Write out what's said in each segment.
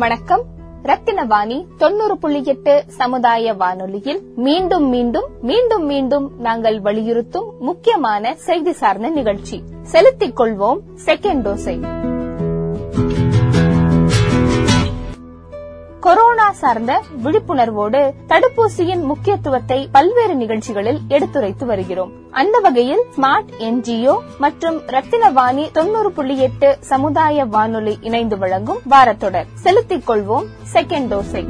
வணக்கம். ரத்தினவாணி தொண்ணூறு புள்ளி எட்டு சமுதாய வானொலியில் மீண்டும் மீண்டும் மீண்டும் மீண்டும் நாங்கள் வலியுறுத்தும் முக்கியமான செய்தி சார்ந்த நிகழ்ச்சி. செலுத்திக் கொள்வோம் செகண்ட் டோஸை. சார்ந்த விழிப்புணர்வோடு தடுப்பூசியின் முக்கியத்துவத்தை பல்வேறு நிகழ்ச்சிகளில் எடுத்துரைத்து வருகிறோம். அந்த வகையில் ஸ்மார்ட் என்ஜிஓ மற்றும் ரத்தினவாணி தொண்ணூறு புள்ளி எட்டு சமுதாய வானொலி இணைந்து வழங்கும் வாரத்தொடர். செலுத்திக் கொள்வோம். செகண்ட் டோஸை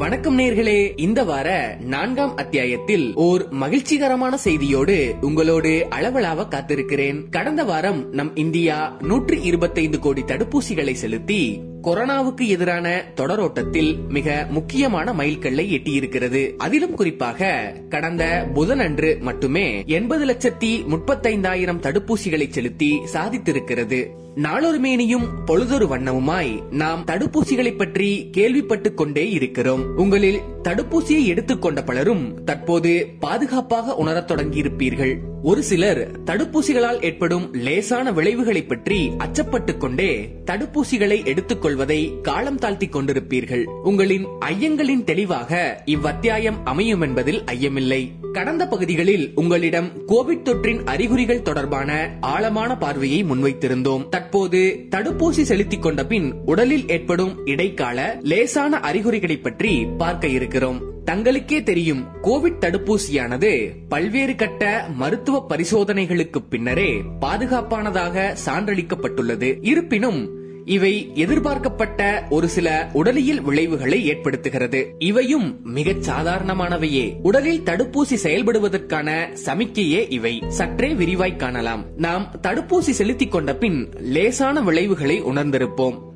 வணக்கம் நேர்களே இந்த வார நான்காம் அத்தியாயத்தில் ஓர் மகிழ்ச்சிகரமான செய்தியோடு உங்களோடு அளவலாவ காத்திருக்கிறேன். கடந்த வாரம் நம் இந்தியா நூற்றி இருபத்தைந்து கோடி தடுப்பூசிகளை செலுத்தி கொரோனாவுக்கு எதிரான தொடரோட்டத்தில் மிக முக்கியமான மைல்கல்லை எட்டியிருக்கிறது. அதிலும் குறிப்பாக கடந்த புதனன்று மட்டுமே எண்பது லட்சத்தி முப்பத்தைந்தாயிரம் தடுப்பூசிகளை செலுத்தி சாதித்திருக்கிறது. நாளொரு மேனியும் பொழுதொரு வண்ணமுமாய் நாம் தடுப்பூசிகளை பற்றி கேள்விப்பட்டுக் கொண்டே இருக்கிறோம். உங்களில் தடுப்பூசியை எடுத்துக்கொண்ட பலரும் தற்போது பாதுகாப்பாக உணரத் தொடங்கியிருப்பீர்கள். ஒரு சிலர் தடுப்பூசிகளால் ஏற்படும் லேசான விளைவுகளை பற்றி அச்சப்பட்டுக் கொண்டே தடுப்பூசிகளை எடுத்துக் கொள்வதை காலம் தாழ்த்திக் கொண்டிருப்பீர்கள். உங்களின் ஐயங்களின் தெளிவாக இவ்வத்தியாயம் அமையும் என்பதில் ஐயமில்லை. கடந்த பகுதிகளில் உங்களிடம் கோவிட் தொற்றின் அறிகுறிகள் தொடர்பான ஆழமான பார்வையை முன்வைத்திருந்தோம். தற்போது தடுப்பூசி செலுத்திக் கொண்ட பின் உடலில் ஏற்படும் இடைக்கால லேசான அறிகுறிகளை பற்றி பார்க்க இருக்கிறோம். தங்களுக்கே தெரியும் கோவிட் தடுப்பூசியானது பல்வேறு கட்ட மருத்துவ பரிசோதனைகளுக்கு பின்னரே பாதுகாப்பானதாக சான்றளிக்கப்பட்டுள்ளது. இருப்பினும் இவை எதிர்பார்க்கப்பட்ட ஒரு சில உடலியல் விளைவுகளை ஏற்படுத்துகிறது. இவையும் மிகச் சாதாரணமானவையே. உடலில் தடுப்பூசி செயல்படுவதற்கான சமிக்கையே இவை. சற்றே விரிவாய் காணலாம். நாம் தடுப்பூசி செலுத்திக் கொண்ட பின் லேசான விளைவுகளை உணர்ந்திருப்போம்.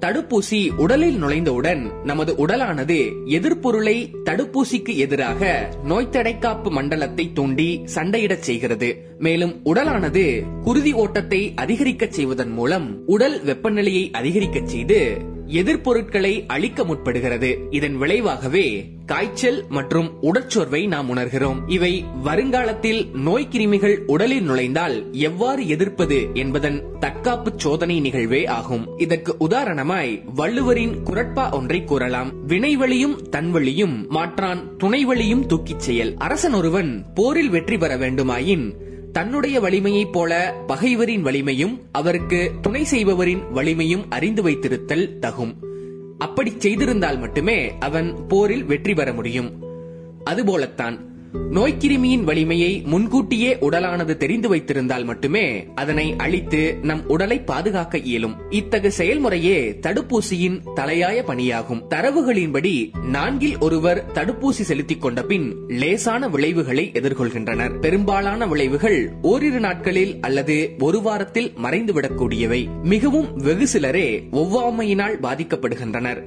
தடுப்பூசி உடலில் நுழைந்தவுடன் நமது உடலானது எதிர்ப்பொருளை தடுப்பூசிக்கு எதிராக நோய் தடைக்காப்பு மண்டலத்தை தூண்டி சண்டையிடச் செய்கிறது. மேலும் உடலானது குருதி ஓட்டத்தை அதிகரிக்கச் செய்வதன் மூலம் உடல் வெப்பநிலையை அதிகரிக்கச் செய்து எதிர்பொருட்களை அழிக்க முற்படுகிறது. இதன் விளைவாகவே காய்ச்சல் மற்றும் உடற்சோர்வை நாம் உணர்கிறோம். இவை வருங்காலத்தில் நோய் கிருமிகள் உடலில் நுழைந்தால் எவ்வாறு எதிர்ப்பது என்பதன் தற்காப்பு சோதனை நிகழ்வே ஆகும். இதற்கு உதாரணமாய் வள்ளுவரின் குரட்பா ஒன்றை கூறலாம். வினைவழியும் தன்வழியும் மாற்றான் துணைவழியும் தூக்கிச் செயல். அரசன் ஒருவன் போரில் வெற்றி பெற வேண்டுமாயின் தன்னுடைய வலிமையைப் போல பகைவரின் வலிமையும் அவருக்கு துணை செய்பவரின் வலிமையும் அறிந்து வைத்திருத்தல் தகும். அப்படி செய்திருந்தால் மட்டுமே அவன் போரில் வெற்றி பெற முடியும். அதுபோலத்தான் நோய்க்கிருமியின் வலிமையை முன்கூட்டியே உடலானது தெரிந்து வைத்திருந்தால் மட்டுமே அதனை அழித்து நம் உடலை பாதுகாக்க இயலும். இத்தகு செயல்முறையே தடுப்பூசியின் தலையாய பணியாகும். தரவுகளின்படி நான்கில் ஒருவர் தடுப்பூசி செலுத்திக் கொண்ட பின் லேசான விளைவுகளை எதிர்கொள்கின்றனர். பெரும்பாலான விளைவுகள் ஓரிரு நாட்களில் அல்லது ஒரு வாரத்தில் மறைந்துவிடக்கூடியவை. மிகவும் வெகு சிலரே ஒவ்வாமையினால் பாதிக்கப்படுகின்றனர்.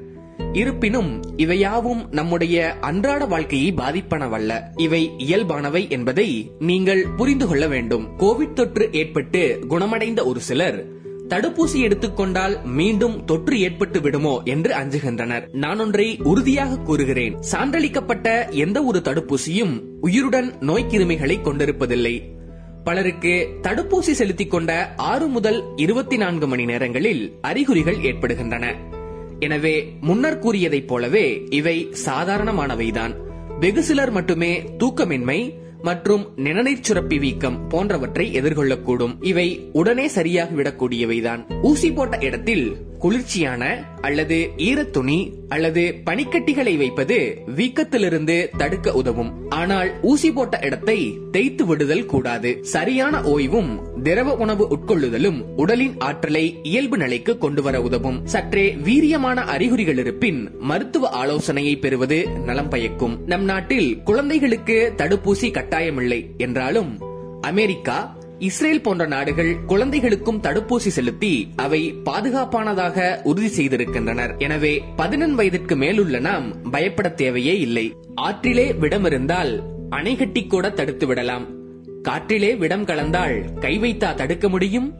இருப்பினும் இவையாவும் நம்முடைய அன்றாட வாழ்க்கையை பாதிப்பனவல்ல. இவை இயல்பானவை என்பதை நீங்கள் புரிந்து கொள்ள வேண்டும். கோவிட் தொற்று ஏற்பட்டு குணமடைந்த ஒரு சிலர் தடுப்பூசி எடுத்துக்கொண்டால் மீண்டும் தொற்று ஏற்பட்டு விடுமோ என்று அஞ்சுகின்றனர். நான் ஒன்றை உறுதியாக கூறுகிறேன். சான்றளிக்கப்பட்ட எந்த ஒரு தடுப்பூசியும் உயிருடன் நோய்க்கிருமிகளை கொண்டிருப்பதில்லை. பலருக்கு தடுப்பூசி செலுத்திக் கொண்ட ஆறு முதல் இருபத்தி நான்கு மணி நேரங்களில் அறிகுறிகள் ஏற்படுகின்றன. எனவே முன்னர் கூறியதைப் போலவே இவை சாதாரணமானவைதான். வெகு சிலர் மட்டுமே தூக்கமின்மை மற்றும் நிணநீர் சுரப்பி வீக்கம் போன்றவற்றை எதிர்கொள்ளக்கூடும். இவை உடனே சரியாகிவிடக்கூடியவைதான். ஊசி போட்ட இடத்தில் குளிர்ச்சியான அல்லது ஈரத்துணி அல்லது பனிக்கட்டிகளை வைப்பது வீக்கத்திலிருந்து தடுக்க உதவும். ஆனால் ஊசி போட்ட இடத்தை தேய்த்து விடுதல் கூடாது. சரியான ஓய்வும் திரவ உணவு உட்கொள்ளுதலும் உடலின் ஆற்றலை இயல்பு நிலைக்கு கொண்டு வர உதவும். சற்றே வீரியமான அறிகுறிகள் இருப்பின் மருத்துவ ஆலோசனையை பெறுவது நலம் பயக்கும். நம் நாட்டில் குழந்தைகளுக்கு தடுப்பூசி கட்டாயமில்லை என்றாலும் அமெரிக்கா இஸ்ரேல் போன்ற நாடுகள் குழந்தைகளுக்கும் தடுப்பூசி செலுத்தி அவை பாதுகாப்பானதாக உறுதி செய்திருக்கின்றனர். எனவே பதினெண் வயதிற்கு மேலுள்ள நாம் பயப்பட தேவையே இல்லை. ஆற்றிலே விடமிருந்தால் அணை கட்டி கூட தடுத்து விடலாம். காற்றிலே விடம் கலந்தால் கை வைத்தா தடுக்க முடியும்.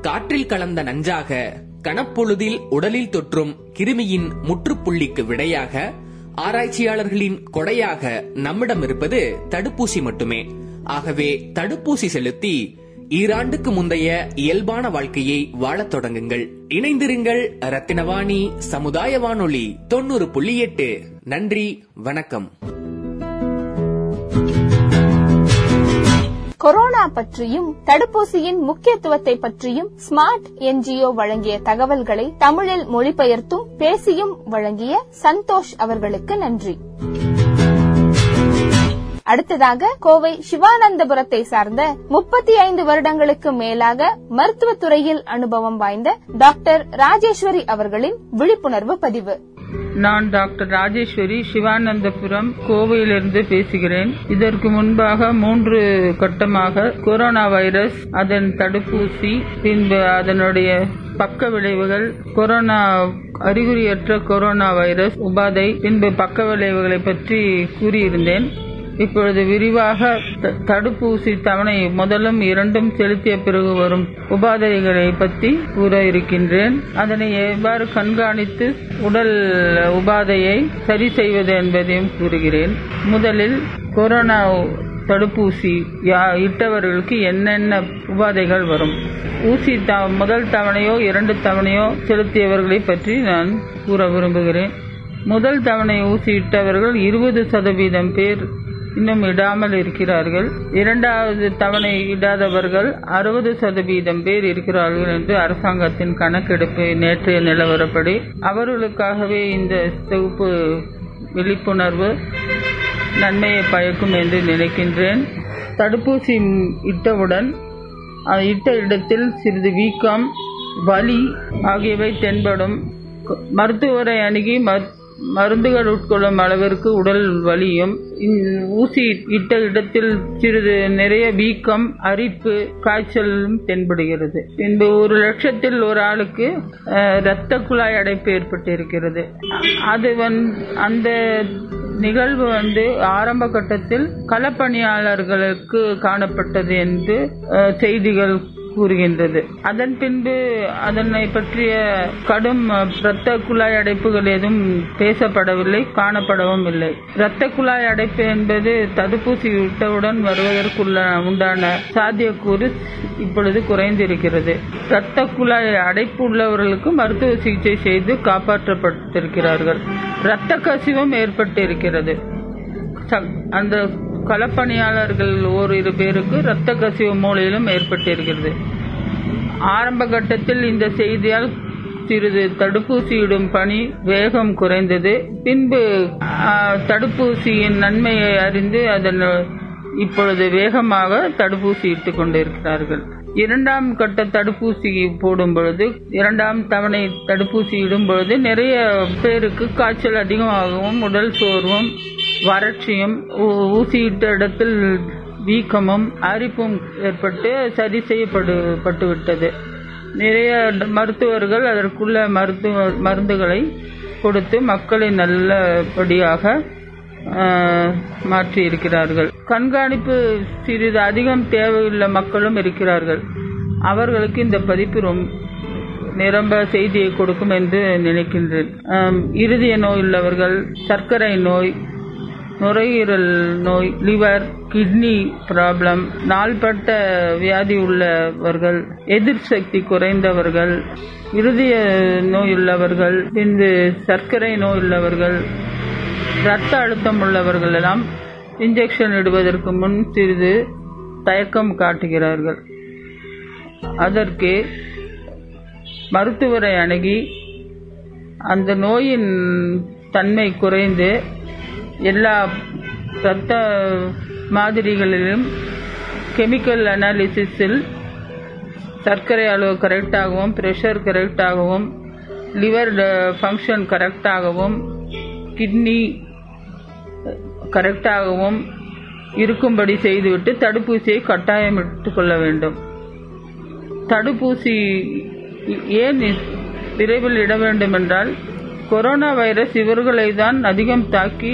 காற்றில் கலந்த நஞ்சாக கணப்பொழுதில் உடலில் தொற்றும் கிருமியின் முற்றுப்புள்ளிக்கு விடையாக ஆராய்ச்சியாளர்களின் கொடையாக நம்மிடம் இருப்பது தடுப்பூசி மட்டுமே. ஆகவே தடுப்பூசி செலுத்தி ஈராண்டுக்கு முந்தைய இயல்பான வாழ்க்கையை வாழத் தொடங்குங்கள். இணைந்திருங்கள் ரத்தினவாணி சமுதாய வானொலி தொண்ணூறு புள்ளி எட்டு. நன்றி வணக்கம். கொரோனா பற்றியும் தடுப்பூசியின் முக்கியத்துவத்தை பற்றியும் ஸ்மார்ட் என்ஜிஓ வழங்கிய தகவல்களை தமிழில் மொழிபெயர்த்தும் பேசியும் வழங்கிய சந்தோஷ் அவர்களுக்கு நன்றி. அடுத்ததாக கோவை சிவானந்தபுரத்தை சார்ந்த முப்பத்தி ஐந்து வருடங்களுக்கு மேலாக மருத்துவத்துறையில் அனுபவம் வாய்ந்த டாக்டர் ராஜேஸ்வரி அவர்களின் விழிப்புணர்வு பதிவு. நான் டாக்டர் ராஜேஸ்வரி சிவானந்தபுரம் கோவையிலிருந்து பேசுகிறேன். இதற்கு முன்பாக மூன்று கட்டமாக கொரோனா வைரஸ் அதன் தடுப்பூசி பின்பு அதனுடைய பக்க விளைவுகள் கொரோனா அறிகுறியற்ற கொரோனா வைரஸ் உபாதை பின்பு பக்க விளைவுகளை பற்றி கூறியிருந்தேன். இப்பொழுது விரிவாக த- தடுப்பூசி தவணை முதலும் இரண்டும் செலுத்திய பிறகு வரும் உபாதைகளை பற்றி கூற இருக்கின்றேன். அதனை எவ்வாறு கண்காணித்து உடல் உபாதையை சரி செய்வது என்பதையும் கூறுகிறேன். முதலில் கொரோனா தடுப்பூசி யா- இட்டவர்களுக்கு என்னென்ன உபாதைகள் வரும்? ஊசி த- முதல் தவணையோ இரண்டு தவணையோ செலுத்தியவர்களை பற்றி நான் கூற விரும்புகிறேன். முதல் தவணை ஊசி இட்டவர்கள் இருபது சதவீதம் பேர் இன்னும் இடாமல் இருக்கிறார்கள். இரண்டாவது தவணை இடாதவர்கள் அறுபது சதவீதம் பேர் இருக்கிறார்கள் என்று அரசாங்கத்தின் கணக்கெடுப்பு நேற்றைய நிலவரப்படி. அவர்களுக்காகவே இந்த தொகுப்பு விழிப்புணர்வு நன்மையை பயக்கும் என்று நினைக்கின்றேன். தடுப்பூசி இட்டவுடன் இட்ட இடத்தில் சிறிது வீக்கம் வலி ஆகியவை தென்படும். மருத்துவரை அணுகி மரு- மருந்துகள் உட்கொள்ளும் அளவிற்கு உடல் வலியும் இந் ஊசி இட்ட இடத்தில் சிறிது நிறைய வீக்கம் அரிப்பு காய்ச்சலும் தென்படுகிறது. பின்பு ஒரு லட்சத்தில் ஒரு ஆளுக்கு இரத்த குழாய் அடைப்பு ஏற்பட்டிருக்கிறது. அது வந் அந்த நிகழ்வு வந்து ஆரம்ப கட்டத்தில் களப்பணியாளர்களுக்கு காணப்பட்டது என்று செய்திகள் கூறுகின்றது. அதன் பின்பு அதனை பற்றிய கடும் இரத்த குழாய் அடைப்புகள் எதுவும் பேசப்படவில்லை காணப்படவும் இல்லை. இரத்த குழாய் அடைப்பு என்பது தடுப்பூசி விட்டவுடன் வருவதற்குள்ள உண்டான சாத்தியக்கூறு இப்பொழுது குறைந்திருக்கிறது. இரத்த குழாய் அடைப்பு உள்ளவர்களுக்கு மருத்துவ சிகிச்சை செய்து காப்பாற்றப்பட்டிருக்கிறார்கள். இரத்த கசிவும் ஏற்பட்டிருக்கிறது. ச- அந்த களப்பணியாளர்கள் ஓரிரு பேருக்கு இரத்த கசிவு மூலையிலும் ஏற்பட்டிருக்கிறது. ஆரம்ப கட்டத்தில் இந்த செய்தியால் சிறிது தடுப்பூசியிடும் பணி வேகம் குறைந்தது. பின்பு தடுப்பூசியின் நன்மையை அறிந்து அதன் இப்பொழுது வேகமாக தடுப்பூசி இட்டுக் கொண்டிருக்கிறார்கள். இரண்டாம் கட்ட தடுப்பூசி போடும் பொழுது இரண்டாம் தவணை தடுப்பூசி இடும் பொழுது நிறைய பேருக்கு காய்ச்சல் அதிகமாகவும் உடல் சோர்வும் வறட்சியும் ஊ- ஊசியிட்ட இடத்தில் வீக்கமும் அரிப்பும் ஏற்பட்டு சரி செய்யப்படு பட்டுவிட்டது. நிறைய மருத்துவர்கள் அதற்குள்ள மருத்துவ மருந்துகளை கொடுத்து மக்களை நல்லபடியாக மாற்றி இருக்கிறார்கள் கண்காணிப்பு சிறிது அதிகம் தேவையுள்ள மக்களும் இருக்கிறார்கள். அவர்களுக்கு இந்த பதிப்பு ரொம்ப நிரம்ப செய்தியை கொடுக்கும் என்று நினைக்கின்றேன். இருதய நோய் உள்ளவர்கள் சர்க்கரை நோய் நுரையீரல் நோய் லிவர் கிட்னி ப்ராப்ளம் நாள்பட்ட வியாதி உள்ளவர்கள் எதிர் சக்தி குறைந்தவர்கள் இருதய நோய் உள்ளவர்கள் பின்பு சர்க்கரை நோய் உள்ளவர்கள் இரத்த அழுத்தம் உள்ளவர்கள் எல்லாம் இன்ஜெக்ஷன் இடுவதற்கு முன் சிறிது தயக்கம் காட்டுகிறார்கள். அதற்கு மருத்துவரை அணுகி அந்த நோயின் தன்மை குறைந்து எல்லா இரத்த மாதிரிகளிலும் கெமிக்கல் அனாலிசிஸில் சர்க்கரை அளவு கரெக்டாகவும் ப்ரெஷர் கரெக்டாகவும் லிவர் ஃபங்க்ஷன் கரெக்டாகவும் கிட்னி கரெக்டாகவும் இருக்கும்படி செய்துவிட்டு தடுப்பூசியை கட்டாயம் எடுத்துக்கொள்ள வேண்டும். தடுப்பூசி ஏன் விரைவில் இட வேண்டும் என்றால் கொரோனா வைரஸ் இவர்களை தான் அதிகம் தாக்கி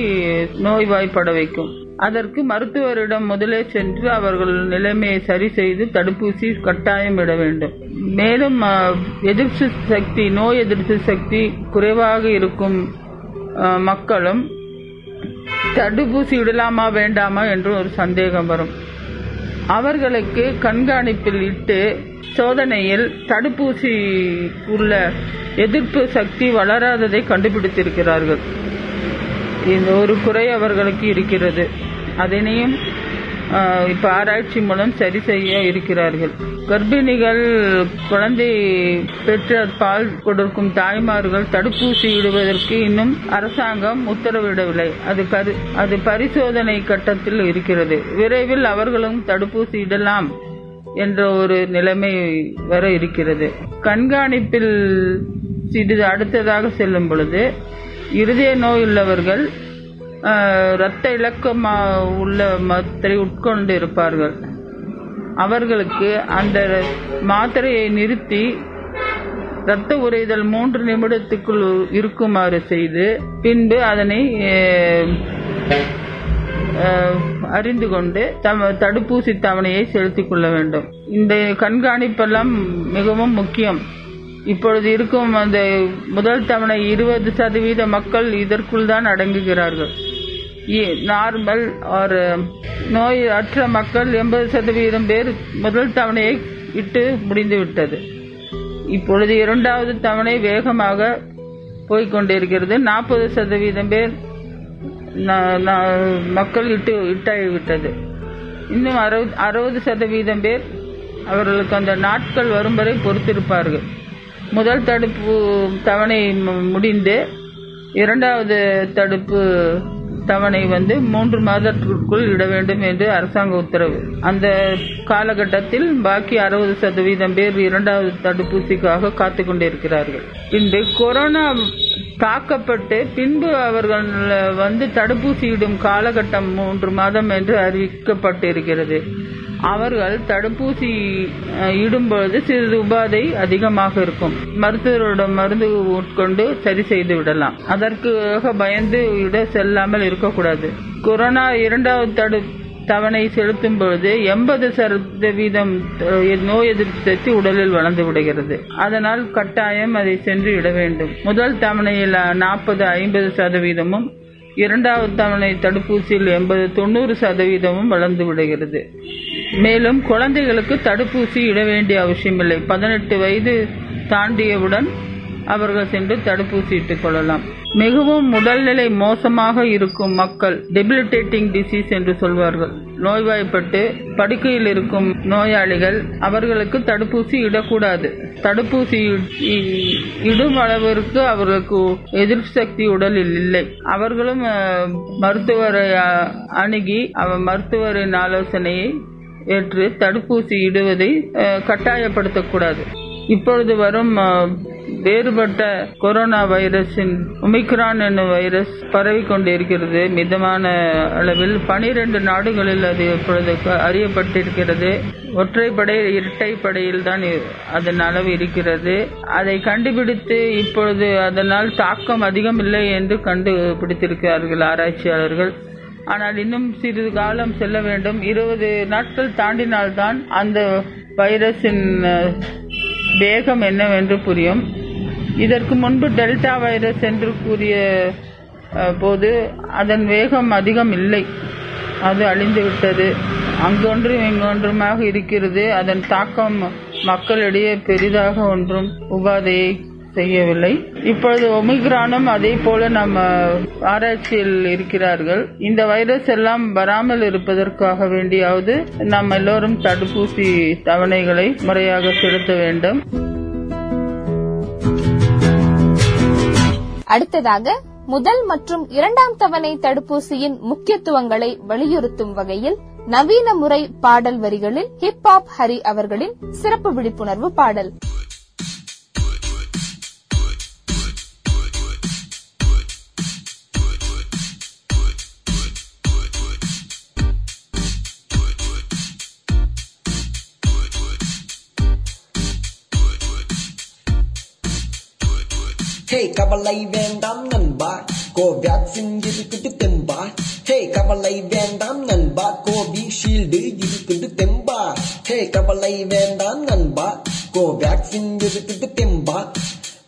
நோய்வாய்ப்பட வைக்கும். அதற்கு மருத்துவரிடம் முதலே சென்று அவர்கள் நிலைமையை சரி செய்து தடுப்பூசி கட்டாயம் இட வேண்டும். மேலும் எதிர்ப்பு சக்தி நோய் எதிர்ப்பு சக்தி குறைவாக இருக்கும் மக்களும் தடுப்பூசி விடலாமா வேண்டாமா என்று ஒரு சந்தேகம் வரும். அவர்களுக்கு கண்காணிப்பில் இட்டு சோதனையில் தடுப்பூசி உள்ள எதிர்ப்பு சக்தி வளராததை கண்டுபிடித்திருக்கிறார்கள். இந்த ஒரு குறை அவர்களுக்கு இருக்கிறது. அதனையும் இப்ப ஆராய்ச்சி மூலம் சரி செய்ய இருக்கிறார்கள். கர்ப்பிணிகள் குழந்தை பெற்ற பால் கொடுக்கும் தாய்மார்கள் தடுப்பூசி இடுவதற்கு இன்னும் அரசாங்கம் உத்தரவிடவில்லை. அது கரு அது பரிசோதனை கட்டத்தில் இருக்கிறது. விரைவில் அவர்களும் தடுப்பூசி இடலாம் என்ற ஒரு நிலைமை வர இருக்கிறது. கண்காணிப்பில் சிறிது அடுத்ததாக செல்லும் பொழுது இருதய நோய் உள்ளவர்கள் இரத்த இலக்கம் உள்ள மாத்திரை உட்கொண்டு இருப்பார்கள். அவர்களுக்கு அந்த மாத்திரையை நிறுத்தி இரத்த உறைதல் மூன்று நிமிடத்துக்குள் இருக்குமாறு செய்து பின்பு அதனை அறிந்து கொண்டு தம தடுப்பூசி தவணையை செலுத்திக் கொள்ள வேண்டும். இந்த கண்காணிப்பெல்லாம் மிகவும் முக்கியம். இப்பொழுது இருக்கும் அந்த முதல் தவணை இருபது சதவீத மக்கள் இதற்குள் தான் அடங்குகிறார்கள். நார்மல் ஒரு நோய் அற்ற மக்கள் எண்பது சதவீதம் பேர் முதல் தவணையை இட்டு முடிந்து விட்டது இப்பொழுது இரண்டாவது தவணை வேகமாக போய்கொண்டிருக்கிறது நாற்பது சதவீதம் பேர் மக்கள் இட்டு இட்டாகிவிட்டது. இன்னும் அறுபது அறுபது சதவீதம் பேர் அவர்களுக்கு அந்த நாட்கள் வரும் வரை பொறுத்திருப்பார்கள். முதல் தடுப்பு தவணை மு- முடிந்து இரண்டாவது தடுப்பு தவணை வந்து மூன்று மாதத்திற்குள் இட வேண்டும் என்று அரசாங்க உத்தரவு. அந்த காலகட்டத்தில் பாக்கி அறுபது சதவீதம் பேர் இரண்டாவது தடுப்பூசிக்காக காத்து கொண்டிருக்கிறார்கள். இன்று கொரோனா தாக்கப்பட்டு பின்பு அவர்கள் வந்து தடுப்பூசியிடும் காலகட்டம் மூன்று மாதம் என்று அறிவிக்கப்பட்டிருக்கிறது. அவர்கள் தடுப்பூசி இடும்பொழுது சிறிது உபாதை அதிகமாக இருக்கும். மருத்துவரோட மருந்து உட்கொண்டு சரி செய்து விடலாம். அதற்காக பயந்து விட செல்லாமல் இருக்கக்கூடாது. கொரோனா இரண்டாவது தடு தவணை செலுத்தும் பொழுது எண்பது சதவீதம் நோய் எதிர்ப்பு சக்தி உடலில் வளர்ந்து விடுகிறது. அதனால் கட்டாயம் அதை சென்று இட வேண்டும். முதல் தவணையில் நாற்பது ஐம்பது சதவீதமும் இரண்டாவது தவணை தடுப்பூசியில் எண்பது தொண்ணூறு சதவீதமும் வளர்ந்து விடுகிறது. மேலும் குழந்தைகளுக்கு தடுப்பூசி இட வேண்டிய அவசியமில்லை. பதினெட்டு வயது தாண்டியவுடன் அவர்கள் சென்று தடுப்பூசி இட்டுக் கொள்ளலாம். மிகவும் உடல்நிலை மோசமாக இருக்கும் மக்கள் டெபிலிட்டேட்டிங் டிசீஸ் என்று சொல்வார்கள். நோய்வாய்ப்பட்டு படுக்கையில் இருக்கும் நோயாளிகள் அவர்களுக்கு தடுப்பூசி இடக்கூடாது. தடுப்பூசி இடும் அளவிற்கு அவர்களுக்கு எதிர்ப்பு சக்தி உடலில் இல்லை. அவர்களும் மருத்துவரை அணுகி அவர் மருத்துவரின் ஆலோசனையை ஏற்று தடுப்பூசி இடுவதை கட்டாயப்படுத்தக்கூடாது. இப்பொழுது வரும் வேறுபட்ட கொரோனா வைரஸின் ஒமிக்ரான் என்னும் வைரஸ் பரவி கொண்டிருக்கிறது. மிதமான அளவில் பனிரெண்டு நாடுகளில் அது இப்பொழுது அறியப்பட்டிருக்கிறது. ஒற்றைப்படை இரட்டைப்படையில் தான் அதன் அளவு இருக்கிறது. அதை கண்டுபிடித்து இப்பொழுது அதனால் தாக்கம் அதிகம் இல்லை என்று கண்டுபிடித்திருக்கிறார்கள் ஆராய்ச்சியாளர்கள். ஆனால் இன்னும் சிறிது காலம் செல்ல வேண்டும். இருபது நாட்கள் தாண்டினால்தான் அந்த வைரஸின் வேகம் என்னவென்று புரியும். இதற்கு முன்பு டெல்டா வைரஸ் என்று கூறிய போது அதன் வேகம் அதிகம் இல்லை. அது அழிந்து விட்டது. அங்கொன்றும் இங்கொன்றுமாக இருக்கிறது. அதன் தாக்கம் மக்களிடையே பெரிதாக ஒன்றும் உபாதையை செய்யவில்லை. இப்பொழுது ஒமிக்ரானும் அதே போல நம்ம ஆராய்ச்சியில் இருக்கிறார்கள். இந்த வைரஸ் எல்லாம் வராமல் இருப்பதற்காக வேண்டியாவது நாம் எல்லோரும் தடுப்பூசி தவணைகளை முறையாக செலுத்த வேண்டும். அடுத்ததாக முதல் மற்றும் இரண்டாம் தவணை தடுப்பூசியின் முக்கியத்துவங்களை வலியுறுத்தும் வகையில் நவீன முறை பாடல் வரிகளில் ஹிப் ஹாப் ஹரி அவர்களின் சிறப்பு விழிப்புணர்வு பாடல். ஹே கவலை வேண்டாம் நண்பா. கோவேக்சின் இருக்குது தெம்பா ஹே கவலை வேண்டாம் நண்பா. கோவிஷீல்டு இருக்குது தெம்பா. ஹே கவலை வேண்டாம் நண்பா. கோவேக்சின் இருக்குது தெம்பா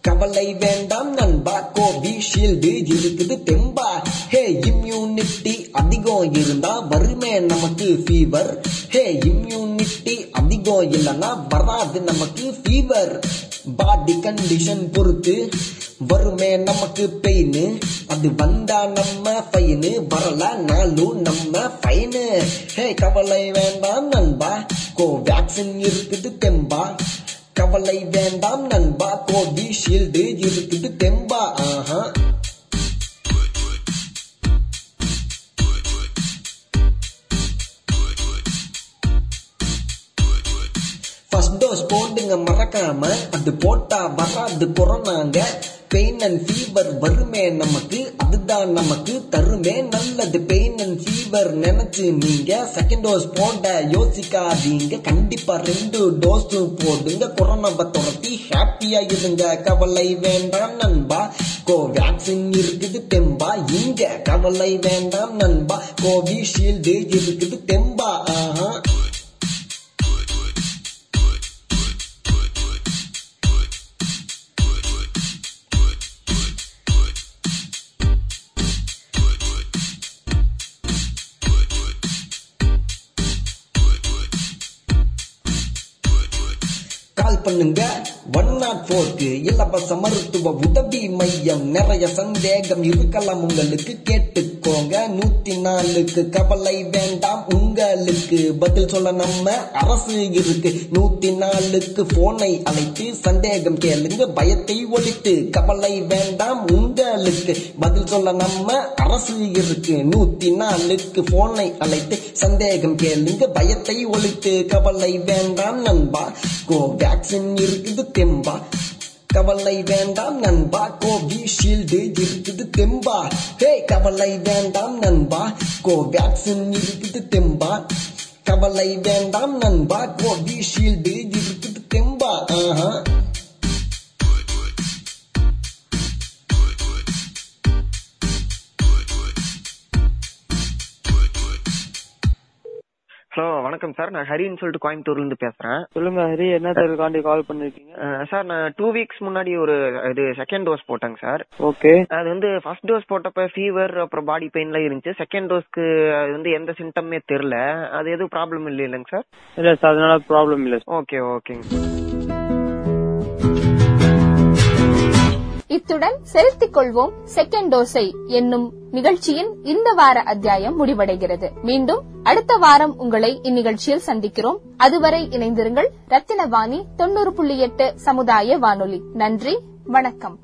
கவலை வேண்டாம் நண்பா. கோவிஷீல்டு இருக்குது தெம்பா. ஹே இம்யூனிட்டி அதிகம் இருந்தா வருமே நமக்கு ஃபீவர் ஹே இம்யூனிட்டி அதிகம் இல்லைன்னா வராது நமக்கு ஃபீவர் பாடி கண்டிஷன் பொறுத்து வருமே நமக்கு பெயின் அது வந்தா நம்ம ஃபைனு வரல நாளும் நம்ம ஃபைனு ஹே கவலை வேண்டாம் நண்பா. கோவேக்சின் இருக்குது தெம்பா. கவலை வேண்டாம் நண்பா. கோவிஷீல்டு இருக்குது தெம்பா. வீடியோஸ் போடுங்க மறக்காம அது போட்டா வராது கொரோனாங்க பெயின் அண்ட் ஃபீவர் வருமே நமக்கு அதுதான் நமக்கு தருமே. நல்லது பெயின் அண்ட் ஃபீவர் நினைச்சு நீங்க செகண்ட் டோஸ் போட யோசிக்காதீங்க. கண்டிப்பா ரெண்டு டோஸும் போடுங்க. கொரோனாவை துரத்தி ஹாப்பியா இருங்க கவலை வேண்டாம் நண்பா. கோவேக்சின் இருக்குது தெம்பா. இங்க கவலை வேண்டாம் நண்பா. கோவிஷீல்டு இருக்குது தெம்பா. ஆஹா. கால் பண்ணுங்க ஒன் நாட் போர்க்கு இலவச மருத்துவ உதவி மையம். நிறைய சந்தேகம் இருக்கலாம் உங்களுக்கு. கேட்டுக்கோங்க. நூத்தி நாலுக்கு கவலை வேண்டாம். உங்களுக்கு பதில் சொல்ல நம்ம அரசு இருக்கு. நூத்தி நாலுக்கு போனை அழைத்து சந்தேகம் கேளுங்க. பயத்தை ஒழித்து கவலை வேண்டாம். உங்களுக்கு பதில் சொல்ல நம்ம அரசு இருக்கு. நூத்தி நாலுக்கு போனை அழைத்து சந்தேகம் கேளுங்க. பயத்தை ஒழித்து கவலை வேண்டாம் நண்பா. கோ வேக்சின் இருக்குது. தெம்பா. கவலை வேண்டாம் நண்பா. கோவிஷீல்டு இருக்குது தெம்பா. ஹே கவலை வேண்டாம் நண்பா. கோவேக்சின் இருக்குது தெம்பா. கவலை வேண்டாம் நண்பா. கோவிஷீல்டு இருக்குது தெம்பா. ஆஹா. ஹலோ வணக்கம் சார் நான் ஹரின்னு சொல்லிட்டு கோயம்புத்தூர்ல இருந்து பேசுறேன். சொல்லுங்க ஹரி என்ன தேவைக்காண்டி கால் பண்ணிருக்கீங்க? சார் நான் டூ வீக்ஸ் முன்னாடி ஒரு இது செகண்ட் டோஸ் போட்டேங்க சார் ஓகே அது வந்து ஃபர்ஸ்ட் டோஸ் போட்டப்ப ஃபீவர் அப்புறம் பாடி பெயின்லாம் இருந்துச்சு. செகண்ட் டோஸ்க்கு அது வந்து எந்த சிம்டமே தெரியல. அது எதுவும் ப்ராப்ளம் இல்லை இல்லைங்க சார் இல்ல சார் அதனால ப்ராப்ளம் இல்ல ஓகே ஓகேங்க இத்துடன் செலுத்திக் கொள்வோம் செகண்ட் டோஸை என்னும் நிகழ்ச்சியின் இந்த வார அத்தியாயம் முடிவடைகிறது. மீண்டும் அடுத்த வாரம் உங்களை இந்நிகழ்ச்சியில் சந்திக்கிறோம். அதுவரை இணைந்திருங்கள் ரத்தினவாணி தொண்ணூறு புள்ளி எட்டு சமுதாய வானொலி. நன்றி வணக்கம்.